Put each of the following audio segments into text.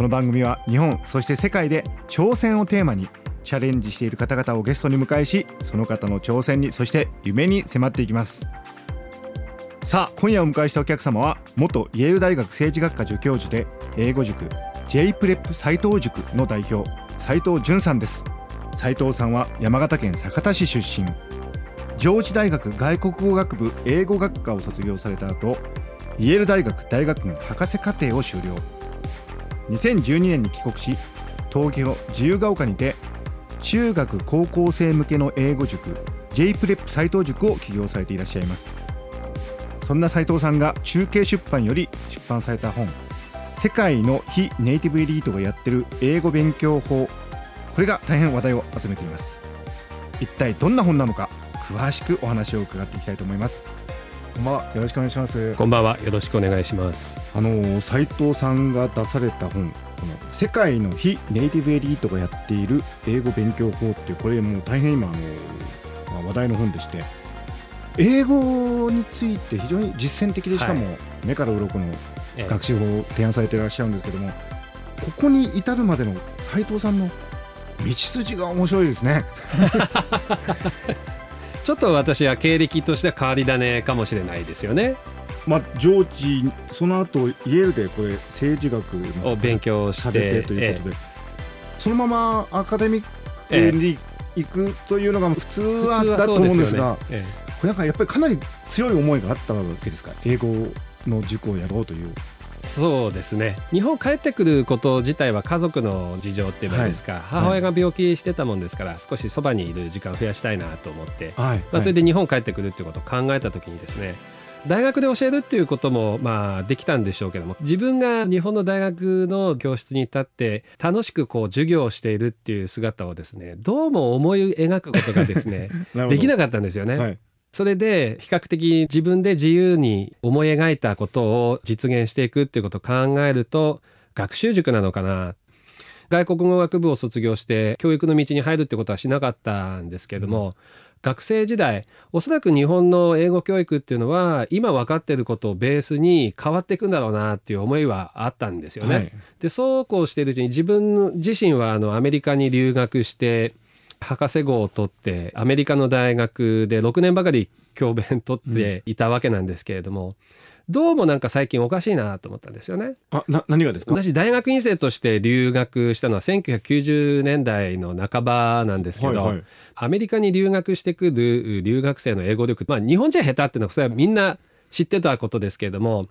この番組は日本そして世界で挑戦をテーマにチャレンジしている方々をゲストに迎えしその方の挑戦にそして夢に迫っていきます。さあ今夜お迎えしたお客様は元イェール大学政治学科助教授で英語塾 J プレップ斉藤塾の代表斉藤淳さんです。斉藤さんは山形県酒田市出身。上智大学外国語学部英語学科を卒業された後イェール大学大学院博士課程を修了。2012年に帰国し東京自由が丘にて中学高校生向けの英語塾 J プレップ斉藤塾を起業されていらっしゃいます。そんな斉藤さんが中継出版より出版された本世界の非ネイティブエリートがやってる英語勉強法これが大変話題を集めています。一体どんな本なのか詳しくお話を伺っていきたいと思います。こんばんは。よろしくお願いします。こんばんは。よろしくお願いします。あの斉藤さんが出された本この世界の非ネイティブエリートがやっている英語勉強法っていうこれもう大変今あの、まあ、話題の本でして英語について非常に実践的でしかも目から鱗の学習法を提案されていらっしゃるんですけども、ここに至るまでの斉藤さんの道筋が面白いですね ちょっと私は経歴としては変わり種かもしれないですよね。まあ、上智その後イェールでこれ政治学を勉強してということで、ええ、そのままアカデミックに行くというのが普通はだと思うんですが、ええ、これなんかやっぱりかなり強い思いがあったわけですか？英語の塾をやろうという。そうですね。日本帰ってくること自体は家族の事情っていうのですか、はい、母親が病気してたもんですから、はい、少しそばにいる時間を増やしたいなと思って、はい、まあ、それで日本帰ってくるっていうことを考えた時にですね大学で教えるっていうこともまあできたんでしょうけども自分が日本の大学の教室に立って楽しくこう授業をしているっていう姿をですねどうも思い描くことがですね できなかったんですよね。それで比較的自分で自由に思い描いたことを実現していくっていうことを考えると学習塾なのかな。外国語学部を卒業して教育の道に入るってことはしなかったんですけれども、うん、学生時代おそらく日本の英語教育っていうのは今分かってることをベースに変わっていくんだろうなっていう思いはあったんですよね。はい、でそうこうしているうちに自分自身はあのアメリカに留学して博士号を取ってアメリカの大学で6年ばかり教鞭取っていたわけなんですけれども、うん、どうもなんか最近おかしいなと思ったんですよね。あな何がですか？私大学院生として留学したのは1990年代の半ばなんですけど、はいはい、アメリカに留学してくる留学生の英語力まあ日本人は下手っていうのはそれはみんな知ってたことですけれども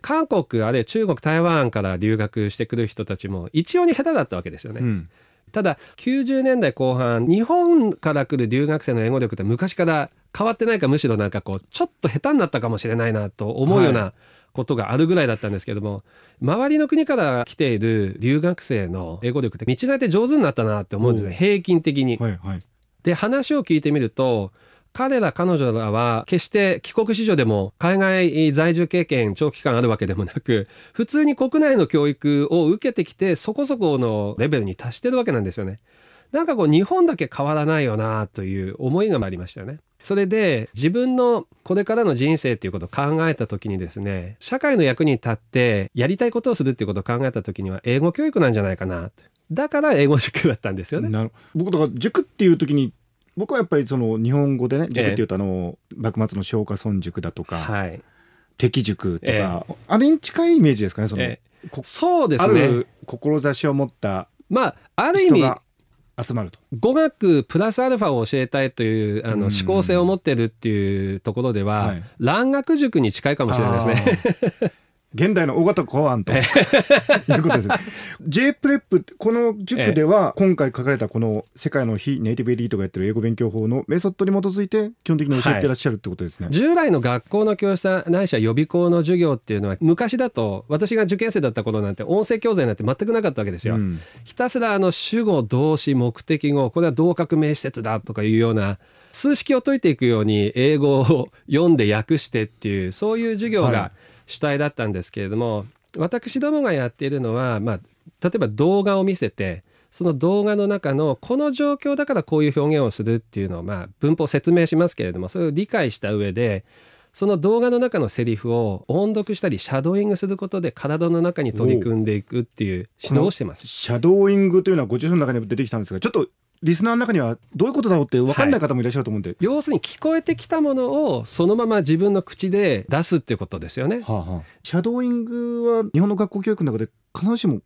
韓国あるいは中国台湾から留学してくる人たちも一様に下手だったわけですよね。うんただ90年代後半日本から来る留学生の英語力って昔から変わってないかむしろなんかこうちょっと下手になったかもしれないなと思うようなことがあるぐらいだったんですけども、はい、周りの国から来ている留学生の英語力って見違えて上手になったなって思うんですね平均的に。はいはい、で話を聞いてみると彼ら彼女らは決して帰国子女でも海外在住経験長期間あるわけでもなく 普通に国内の教育を受けてきてそこそこのレベルに達してるわけなんですよね。なんかこう日本だけ変わらないよなという思いがありましたよね。それで自分のこれからの人生っていうことを考えた時にですね社会の役に立ってやりたいことをするっていうことを考えた時には英語教育なんじゃないかなだから英語塾だったんですよね。僕だか塾っていう時に僕はやっぱりその日本語でね塾っていうとあの、幕末の松下村塾だとか、はい、敵塾とか、えー、あれに近いイメージですかねその、えー、そうですね。志を持ったまあある意味集まると。語学プラスアルファを教えたいというあの志向性を持ってるっていうところでは、はい、蘭学塾に近いかもしれないですね。現代の緒方洪庵ということです。J プレップこの塾では今回書かれたこの世界の非ネイティブエリートがやってる英語勉強法のメソッドに基づいて基本的に教えてらっしゃるってことですね。従来の学校の教室ないしは予備校の授業っていうのは昔だと私が受験生だった頃なんて音声教材なんて全くなかったわけですよ。うんひたすらあの主語動詞目的語これは同格名詞節だとかいうような数式を解いていくように英語を読んで訳してっていうそういう授業はいが主体だったんですけれども、私どもがやっているのは、まあ、例えば動画を見せてその動画の中のこの状況だからこういう表現をするっていうのを、まあ、文法説明しますけれどもそれを理解した上でその動画の中のセリフを音読したりシャドーイングすることで体の中に取り組んでいくっていう指導をしてます。シャドーイングというのはご著書の中にも出てきたんですがちょっとリスナーの中にはどういうことだろうって分かんない方もいらっしゃると思うんで、要するに聞こえてきたものをそのまま自分の口で出すっていうことですよね。はあはあ。シャドーイングは日本の学校教育の中で必ずしもや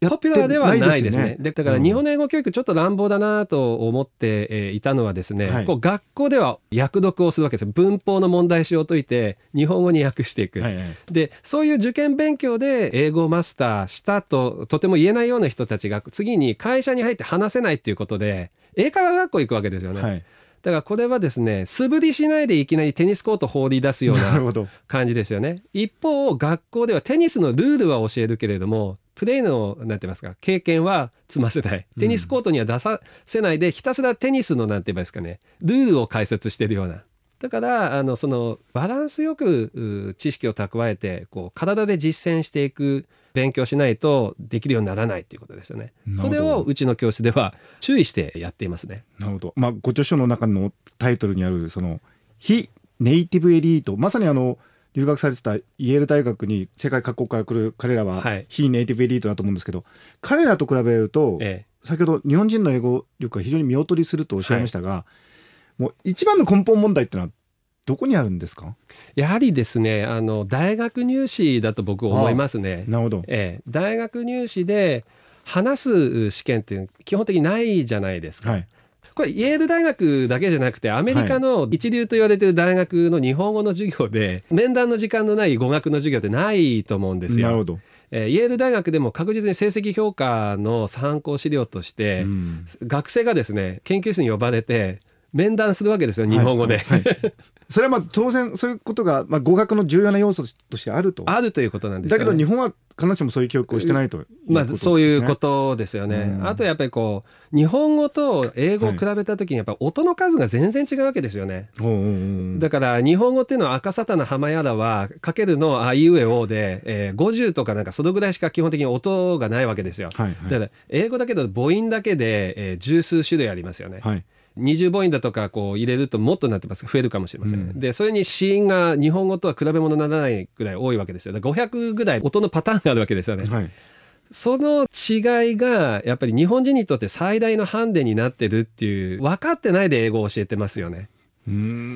ポピュラーではないですね。でだから日本の英語教育ちょっと乱暴だなと思ってえーいたのはですね、はいこう学校では訳読をするわけですよ。文法の問題集を解いて日本語に訳していく。はいはいでそういう受験勉強で英語をマスターしたととても言えないような人たちが次に会社に入って話せないっていうことで英会話学校行くわけですよね。はいだからこれはですね素振りしないでいきなりテニスコート放り出すような感じですよね。一方学校ではテニスのルールは教えるけれどもプレーのなんて言いますか経験は積ませないテニスコートには出させないでひたすらテニスのなんて言いますかねルールを解説してるような。だからあのそのバランスよくう知識を蓄えてこう体で実践していく勉強しないとできるようにならないっていうことですよね。それをうちの教室では注意してやっていますね。なるほど。まあ、ご著書の中のタイトルにある、その、非ネイティブエリート、まさにあの、留学されてたイェール大学に世界各国から来る彼らははい非ネイティブエリートだと思うんですけど、彼らと比べると、ええ先ほど日本人の英語力が非常に見劣りするとおっしゃいましたが、もう一番の根本問題ってのはどこにあるんですか？やはりですねあの大学入試だと僕思いますね。なるほど。ええ、大学入試で話す試験っていうの基本的にないじゃないですか。はい。これイェール大学だけじゃなくてアメリカの一流と言われてる大学の日本語の授業で面談の時間のない語学の授業ってないと思うんですよ。なるほど。えーイェール大学でも確実に成績評価の参考資料として、うん学生がですね研究室に呼ばれて面談するわけですよ日本語で。はいはいはいそれはまあ当然そういうことが、まあ、語学の重要な要素としてあると。あるということなんですよね。だけど日本は必ずしもそういう教育をしてないということです、ね。まあ、そういうことですよね。うんあとやっぱりこう日本語と英語を比べた時にやっぱ音の数が全然違うわけですよね。おうおうおうだから日本語っていうのは赤沙汰な浜やらはかけるのあいうえおで、えー、50とかなんかそのぐらいしか基本的に音がないわけですよ。はいはいだから英語だけど母音だけで、えー十数種類ありますよね。はい。20母音だとかこう入れるともっとなってます。増えるかもしれません、うん。でそれに子音が日本語とは比べ物にならないぐらい多いわけですよ。だから500ぐらい音のパターンがあるわけですよね、はい。その違いがやっぱり日本人にとって最大のハンデになってるっていう分かってないで英語を教えてますよね。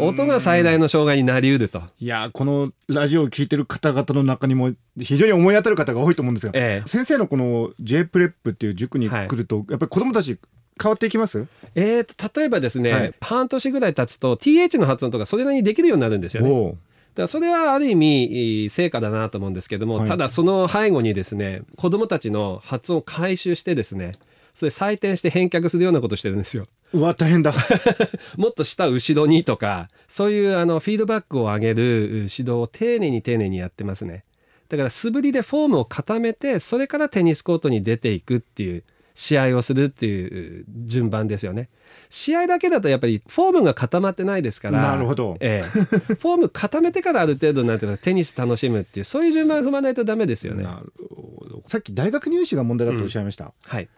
音が最大の障害になりうると。いやーこのラジオを聞いてる方々の中にも非常に思い当たる方が多いと思うんですが、ええ。先生のこの J プレップっていう塾に来ると、やっぱり子供たち変わっていきます？えーと例えばですね、はい。半年ぐらい経つと TH の発音とかそれなりにできるようになるんですよね。だからそれはある意味成果だなと思うんですけども、はい。ただその背後にですね子どもたちの発音を回収してですねそれ採点して返却するようなことしてるんですよ。うわ大変だ。もっと下後ろにとかそういうあのフィードバックを上げる指導を丁寧に丁寧にやってますね。だから素振りでフォームを固めてそれからテニスコートに出ていくっていう試合をするっていう順番ですよね。試合だけだとやっぱりフォームが固まってないですからなるほど。ええ、フォーム固めてからある程度なんていうのはテニス楽しむっていうそういう順番を踏まないとダメですよね。なるほど。さっき大学入試が問題だとおっしゃいました、はい。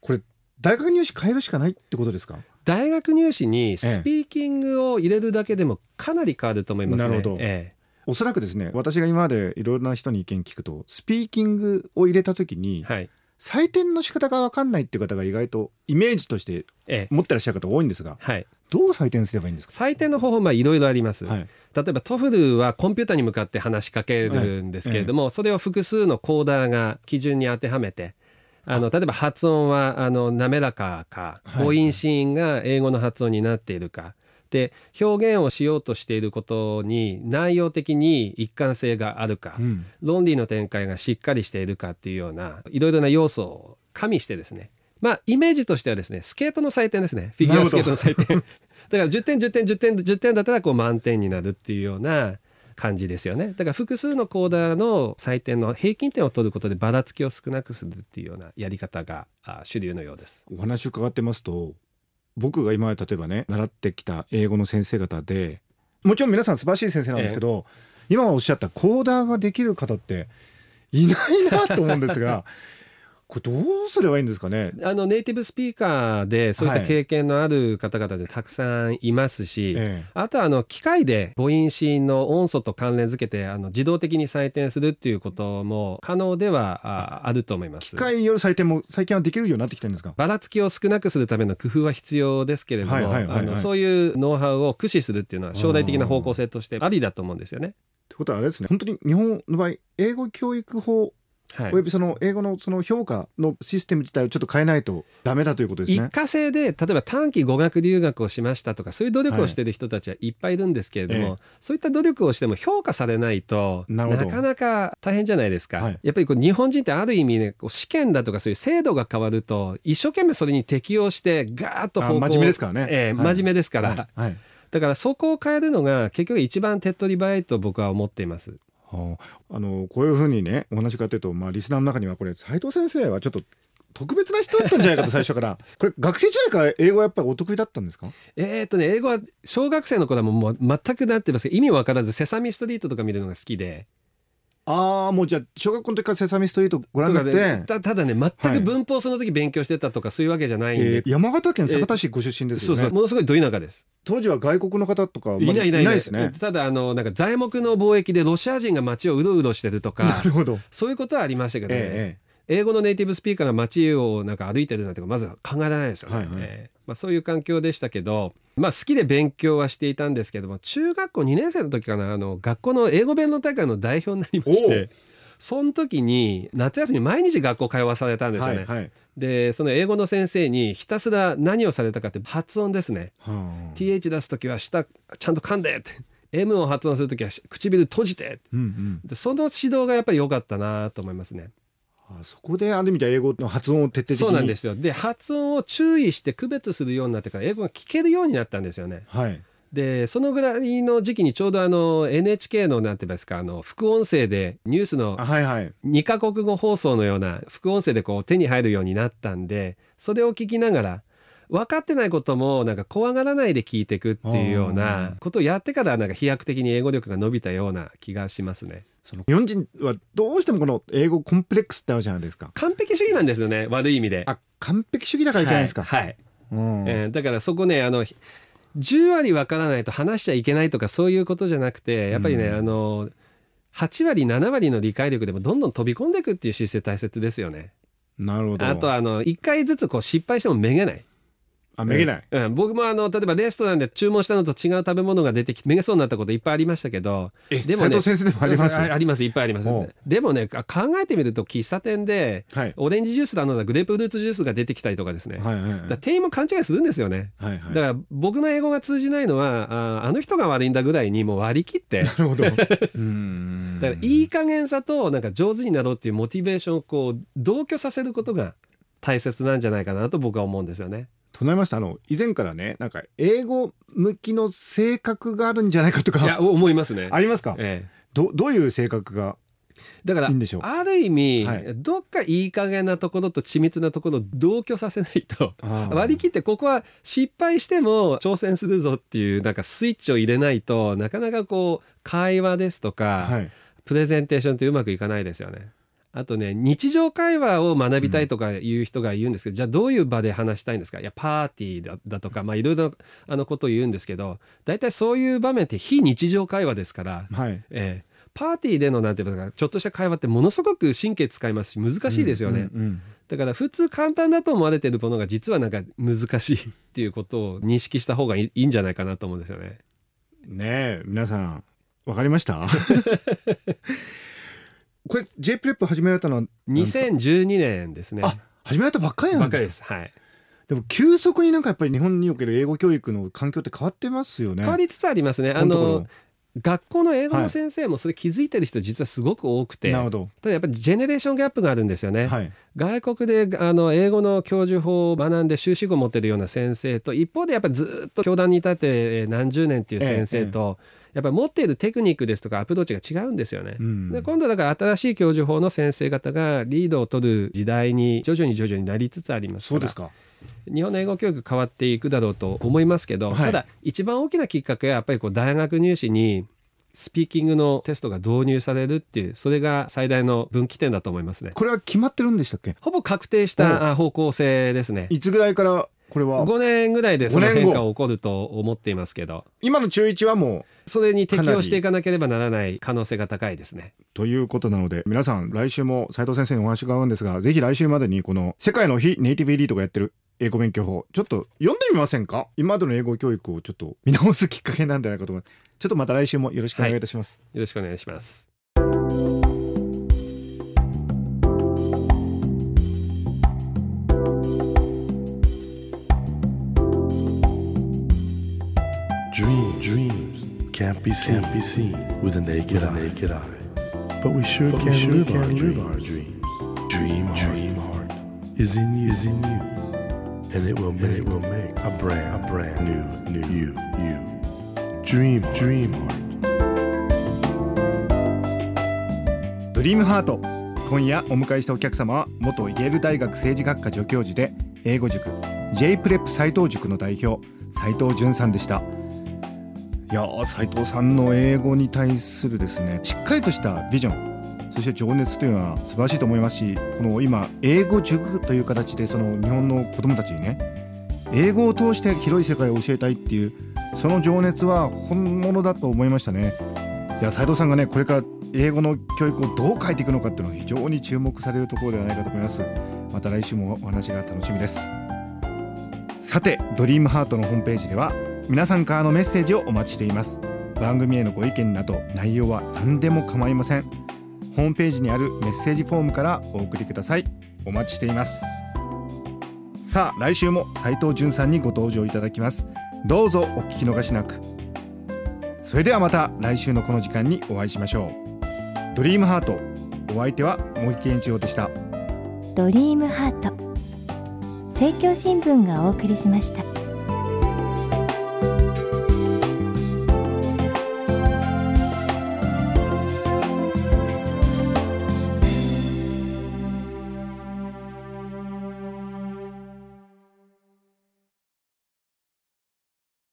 これ大学入試変えるしかないってことですか？大学入試にスピーキングを入れるだけでもかなり変わると思いますね。なるほど。えおそらくですね私が今までいろいろな人に意見聞くとスピーキングを入れた時えにはい採点の仕方が分かんないっていう方が意外とイメージとしてええ。持ってらっしゃる方多いんですがはい、どう採点すればいいんですか？採点の方法はいろいろあります。はい。例えば TOEFL はコンピューターに向かって話しかけるんですけれども、それを複数のコーダーが基準に当てはめてあの例えば発音はあの滑らかかはい。母音子音が英語の発音になっているかっで表現をしようとしていることに内容的に一貫性があるか、うん。論理の展開がしっかりしているかっていうようないろいろな要素を加味してですね。まあイメージとしてはですねスケートの採点ですね。フィギュアスケートの採点 だから10点10点10点10点だったらこう満点になるっていうような感じですよね。だから複数のコーダーの採点の平均点を取ることでばらつきを少なくするっていうようなやり方があ主流のようです。お話を伺ってますと僕が今例えばね習ってきた英語の先生方でもちろん皆さん素晴らしい先生なんですけど、今おっしゃったコーダーができる方っていないなと思うんですが これどうすればいいんですかね？あのネイティブスピーカーでそういったはい。経験のある方々でたくさんいますし、ええ。あとはあの機械で母音子音の音素と関連づけてあの自動的に採点するっていうことも可能ではああると思います。機。械による採点も最近はできるようになってきてるんですか？ばらつきを少なくするための工夫は必要ですけれども、そういうノウハウを駆使するっていうのは将来的な方向性としてありだと思うんですよね。ってことはあれですね。本当に日本の場合英語教育法はい。およびその英語のその評価のシステム自体をちょっと変えないとダメだということです一ね。過性で例えば短期語学留学をしましたとかそういう努力をしている人たちはいっぱいいるんですけれども、ええ。そういった努力をしても評価されないとなかなか大変じゃないですか、はいやっぱりこう日本人ってある意味ねこう試験だとかそういう制度が変わると一生懸命それに適応してガーッと方向あ真面目ですからね。ええはい。真面目ですから、はい。はい。だからそこを変えるのが結局一番手っ取り早いと僕は思っています。はあ、あのこういうふうにねお話伺ってると、まあ、リスナーの中にはこれ斉藤先生はちょっと特別な人だったんじゃないかと 最初から。これ学生時代から英語はやっぱりお得意だったんですか？えーっとね英語は小学生の頃はもう全くなってますけど意味わからず「セサミストリート」とか見るのが好きで。ああもうじゃあ小学校の時から「セサミストリート」ご覧になって、ねたただね全く文法その時勉強してたとかそういうわけじゃないんで、えー山形県酒田市ご出身ですよね、そうそうものすごいど田舎です。当時は外国の方とかいないいないですね。ただあのなんか材木の貿易でロシア人が街をうろうろしてるとかなるほど、そういうことはありましたけどね、え英語のネイティブスピーカーが街をなんか歩いてるなんてまず考えられないですよね、はいはい。えーまあ、そういう環境でしたけど、まあ、好きで勉強はしていたんですけども中学校2年生の時かなあの学校の英語弁論大会の代表になりましてその時に夏休み毎日学校通わされたんえですよね。はいはいでその英語の先生にひたすら何をされたかって発音ですね。はあ TH 出す時は下ちゃんと噛んでって M を発音する時は唇閉じてうんうんでその指導がやっぱり良かったなと思いますね。あそこである意味では英語の発音を徹底的にそうなんですよ。で発音を注意して区別するようになってから英語が聞けるようになったんですよね。はい。でそのぐらいの時期にちょうどあの NHK のなんて言いますかあの副音声でニュースのあはいはい。2カ国語放送のような副音声でこう手に入るようになったんでそれを聞きながら分かってないこともなんか怖がらないで聞いていくっていうようなことをやってからなんか飛躍的に英語力が伸びたような気がしますね。その日本人はどうしてもこの英語コンプレックスってあるじゃないですか。完璧主義なんですよね。悪い意味で。あ完璧主義だからいけないんですか、はい、はい。うん。えーだからそこねあの10割分からないと話しちゃいけないとかそういうことじゃなくてやっぱりね、うん。あの8割7割の理解力でもどんどん飛び込んでいくっていう姿勢大切ですよね。なるほど。あとあの1回ずつこう失敗してもめげない。あめげない、うん。うん。僕もあの例えばレストランで注文したのと違う食べ物が出てきてめげそうになったこといっぱいありましたけどえでもね先生でもあります？あありますいっぱいあります。でもねあ考えてみると喫茶店ではい。オレンジジュースだのだグレープフルーツジュースが出てきたりとかですね、はいはいはい。だ店員も勘違いするんですよね。はいはい。だから僕の英語が通じないのはああの人が悪いんだぐらいにもう割り切って。なるほど。うん。だからいい加減さとなんか上手になろうっていうモチベーションをこう同居させることが大切なんじゃないかなと僕は思うんですよね。となりました。あの以前からねなんか英語向きの性格があるんじゃないかとかいや思いますね。ありますか？ええ。どどういう性格がだからいいんでしょう？ある意味、はい。どっかいい加減なところと緻密なところを同居させないと割り切ってここは失敗しても挑戦するぞっていうなんかスイッチを入れないとなかなかこう会話ですとか、はい。プレゼンテーションってうまくいかないですよね。あとね日常会話を学びたいとかいう人が言うんですけど、じゃあどういう場で話したいんですか？いやパーティーだだとかまあいろいろあのことを言うんですけど大体そういう場面って非日常会話ですから、はい。ええパーティーでのなんていうのかちょっとした会話ってものすごく神経使いますし難しいですよね、うんうんだから普通簡単だと思われてるものが実はなんか難しいっていうことを認識した方がいいんじゃないかなと思うんですよね。うんねえ皆さんわかりました？これ J プレップ始められたのは2012年ですね。あ始められたばっかりなんですかりです。はい。でも急速になんかやっぱり日本における英語教育の環境って変わってますよね。変わりつつありますね。あこの学校の英語の先生もそれ気づいてる人実はすごく多くて、なるほど。ただやっぱりジェネレーションギャップがあるんですよね、はい。外国であの英語の教授法を学んで修士号を持ってるような先生と一方でやっぱりずっと教壇に立ってえー何十年っていう先生と、やっぱり持っているテクニックですとかアプローチが違うんですよね。うんで今度だから新しい教授法の先生方がリードを取る時代に徐々に徐々になりつつありますからそうですか日本の英語教育変わっていくだろうと思いますけど、はいただ一番大きなきっかけはやっぱりこう大学入試にスピーキングのテストが導入されるっていうそれが最大の分岐点だと思いますね。これは決まってるんでしたっけ？ほぼ確定したあ方向性ですね。いつぐらいからこれは。5年ぐらいでその5年後変化が起こると思っていますけど。今の中1はもうそれに適応していかなければならない可能性が高いですね。ということなので皆さん来週も斉藤先生にお話が合うんですがぜひ来週までにこの世界の非ネイティブエリートがやってる英語勉強法ちょっと読んでみませんか？今までの英語教育をちょっと見直すきっかけなんじゃないかと思います。ちょっとまた来週もよろしくお願いいたします、よろしくお願いします。Can't be seen, can't be seen with the naked, eye. naked eye. But we sure But we can, sure live, can our live dreams. our dreams. Dream, dream heart is in you, is in you, and it will make, it will make a brand, a brand new, new you, you. Dream, dream heart. ドリームハート今夜お迎えしたお客様は元イェール大学政治学科助教授で英語塾 J プレップ斉藤塾の代表斉藤淳さんでしたいや斉藤さんの英語に対するですねしっかりとしたビジョンそして情熱というのは素晴らしいと思いますしこの今英語塾という形でその日本の子どもたちにね英語を通して広い世界を教えたいっていうその情熱は本物だと思いましたね。いや斉藤さんがねこれから英語の教育をどう変えていくのかっていうのは非常に注目されるところではないかと思います。また来週もお話が楽しみです。さてドリームハートのホームページでは皆さんからのメッセージをお待ちしています。番組へのご意見など内容は何でも構いません。ホームページにあるメッセージフォームからお送りください。お待ちしています。さあ来週も斉藤淳さんにご登場いただきます。どうぞお聞き逃しなく。それではまた来週のこの時間にお会いしましょう。ドリームハート。お相手は茂木健一郎でした。ドリームハート。政教新聞がお送りしました。